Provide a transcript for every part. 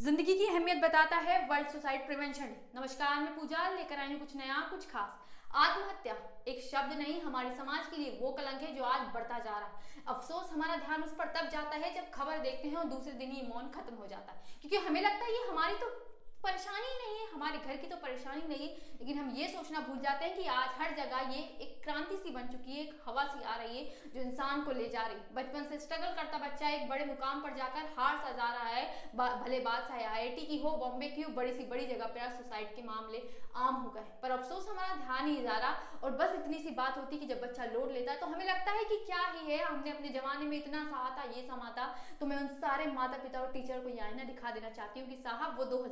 ज़िंदगी की अहमियत बताता है वर्ल्ड सुसाइड प्रिवेंशन नमस्कार, मैं पूजा, लेकर आई हूँ कुछ नया, कुछ खास। आत्महत्या एक शब्द नहीं, हमारे समाज के लिए वो कलंक है जो आज बढ़ता जा रहा है। अफसोस, हमारा ध्यान उस पर तब जाता है जब खबर देखते हैं और दूसरे दिन ही मौन खत्म हो जाता है। क्योंकि हमें लगता है ये हमारी तो परेशानी नहीं है, हमारे घर की तो परेशानी नहीं है। लेकिन हम ये सोचना भूल जाते हैं कि आज हर जगह ये एक क्रांति सी बन चुकी है, एक हवा सी आ रही है जो इंसान को ले जा रही है। बचपन से स्ट्रगल करता बच्चा एक बड़े मुकाम पर जाकर हार सा जा रहा है भले बात चाहे आई की हो, बॉम्बे की हो, बड़ी सी बड़ी जगह पर सुसाइड के मामले आम हो गए। पर अफसोस हमारा ध्यान ही जा रहा और बस इतनी सी बात होती कि जब बच्चा लोड लेता है तो हमें लगता है कि क्या ही है, हमने अपने जमाने में इतना सहा था ये समा था तो मैं उन सारे माता पिता और टीचर को ये आईना दिखा देना चाहती हूँ कि साहब वो दो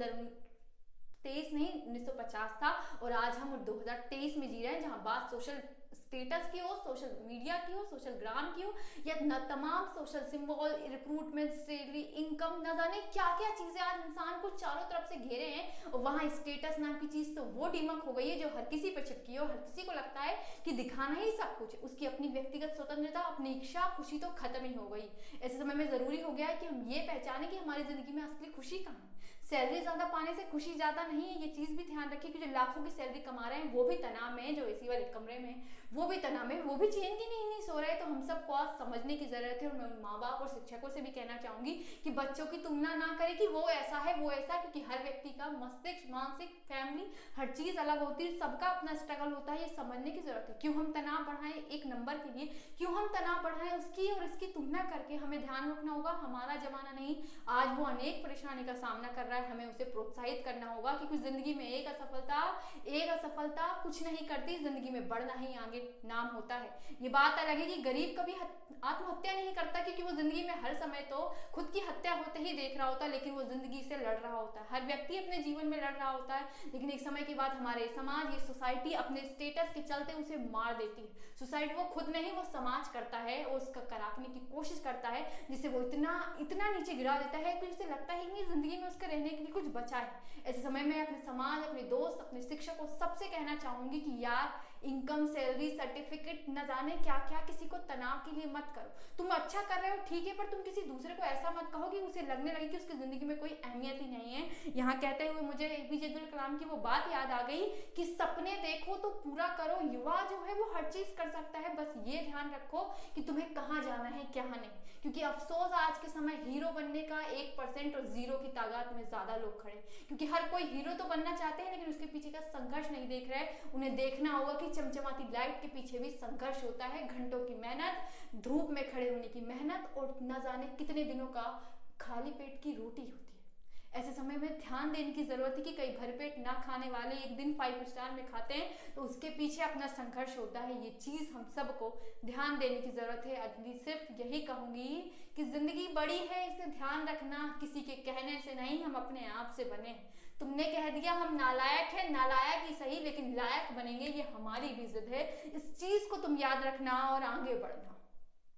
तेईस नहीं 1950 था और आज हम 2023 में जी रहे हैं, जहाँ बात सोशल स्टेटस की हो सोशल मीडिया की हो सोशल ग्राम की हो, या न तमाम social symbol recruitment salary income न जाने क्या क्या चीज़ें आज इंसान को चारों तरफ़ से घेरे हैं और वहाँ स्टेटस नाम की चीज़ तो वो डिमक हो गई है जो हर किसी पर चिपकी है और हर किसी को लगता है कि दिखाना ही सब कुछ उसकी अपनी व्यक्तिगत स्वतंत्रता, अपनी इच्छा, खुशी तो खत्म ही हो गई। ऐसे समय में ज़रूरी हो गया है कि हम ये पहचाने कि हमारी ज़िंदगी में असली खुशी कहाँ सैलरी ज़्यादा पाने से खुशी ज़्यादा नहीं है, ये चीज़ भी ध्यान रखिए कि जो लाखों की सैलरी कमा रहे हैं, वो भी तनाव में जो एसी वाले कमरे में वो भी तनाव में वो भी चैन की नहीं नहीं सो रहे तो हम सबको आज समझने की ज़रूरत है और मैं उन माँ बाप और शिक्षकों से भी कहना चाहूँगी कि बच्चों की तुलना ना करें कि वो ऐसा है, वो ऐसा क्योंकि हर व्यक्ति का मस्तिष्क, मानसिक, फैमिली, हर चीज़ अलग होती है, सबका अपना स्ट्रगल होता है, ये समझने की ज़रूरत है। क्यों हम तनाव बढ़ाएँ? एक नंबर के लिए। क्यों हम तनाव बढ़ाएँ? उसकी और इसकी तुलना करके हमें ध्यान रखना होगा। हमारा जमाना नहीं, आज वो अनेक परेशानी का सामना कर रहा है। हमें उसे प्रोत्साहित करना होगा क्योंकि ज़िंदगी में एक असफलता एक असफलता कुछ नहीं करती, ज़िंदगी में बढ़ना ही आगे नाम होता है। ये बात अलग है कि गरीब कभी आत्महत्या नहीं करता क्योंकि वो ज़िंदगी में हर समय तो खुद की हत्या होते ही देख रहा होता है, लेकिन वो ज़िंदगी से लड़ रहा होता है। हर व्यक्ति अपने जीवन में लड़ रहा होता है, लेकिन एक समय के बाद हमारे समाज, ये सोसाइटी अपने स्टेटस के चलते उसे मार देती है। सुसाइड वो खुद नहीं, वो समाज करता है और उसका कराकने की कोशिश करता है, जिससे वो इतना इतना नीचे गिरा देता है कि उसे लगता है कि ज़िंदगी में उसका रहने के लिए कुछ बचा है। ऐसे समय में अपने समाज, अपने दोस्त, अपने शिक्षक को सबसे कहना चाहूँगी कि यार इनकम सैलरी सर्टिफिकेट न जाने क्या क्या किसी को तनाव के लिए मत करो। तुम अच्छा कर रहे हो, ठीक है, पर तुम किसी दूसरे को ऐसा मत कहो कि उसे लगने लगे कि उसकी ज़िंदगी में कोई अहमियत ही नहीं है। यहाँ कहते हुए मुझे एपीजे अब्दुल कलाम की वो बात याद आ गई कि सपने देखो तो पूरा करो, युवा जो है वो हर चीज़ कर सकता है, बस ये ध्यान रखो कि तुम्हें कहाँ जाना है, क्या नहीं। क्योंकि अफसोस आज के समय हीरो बनने का एक परसेंट और ज़ीरो की तादाद में ज़्यादा लोग खड़े क्योंकि हर कोई हीरो तो बनना चाहते हैं, लेकिन उसके पीछे का संघर्ष नहीं देख रहे उन्हें देखना होगा कि चमचमाती लाइट के पीछे भी संघर्ष होता है, घंटों की मेहनत, धूप में खड़े होने की मेहनत और न जाने कितने दिनों का खाली पेट की रोटी होती है। ऐसे समय में ध्यान देने की ज़रूरत है कि कई भरपेट ना खाने वाले एक दिन फाइव स्टार में खाते हैं तो उसके पीछे अपना संघर्ष होता है। ये चीज़ हम सबको ध्यान देने की ज़रूरत है। अगली सिर्फ़ यही कहूँगी कि ज़िंदगी बड़ी है, इसे ध्यान रखना किसी के कहने से नहीं, हम अपने आप से बने तुमने कह दिया हम नालायक है, नालायक ही सही, लेकिन लायक बनेंगे, ये हमारी भी जिद है। इस चीज़ को तुम याद रखना और आगे बढ़ना।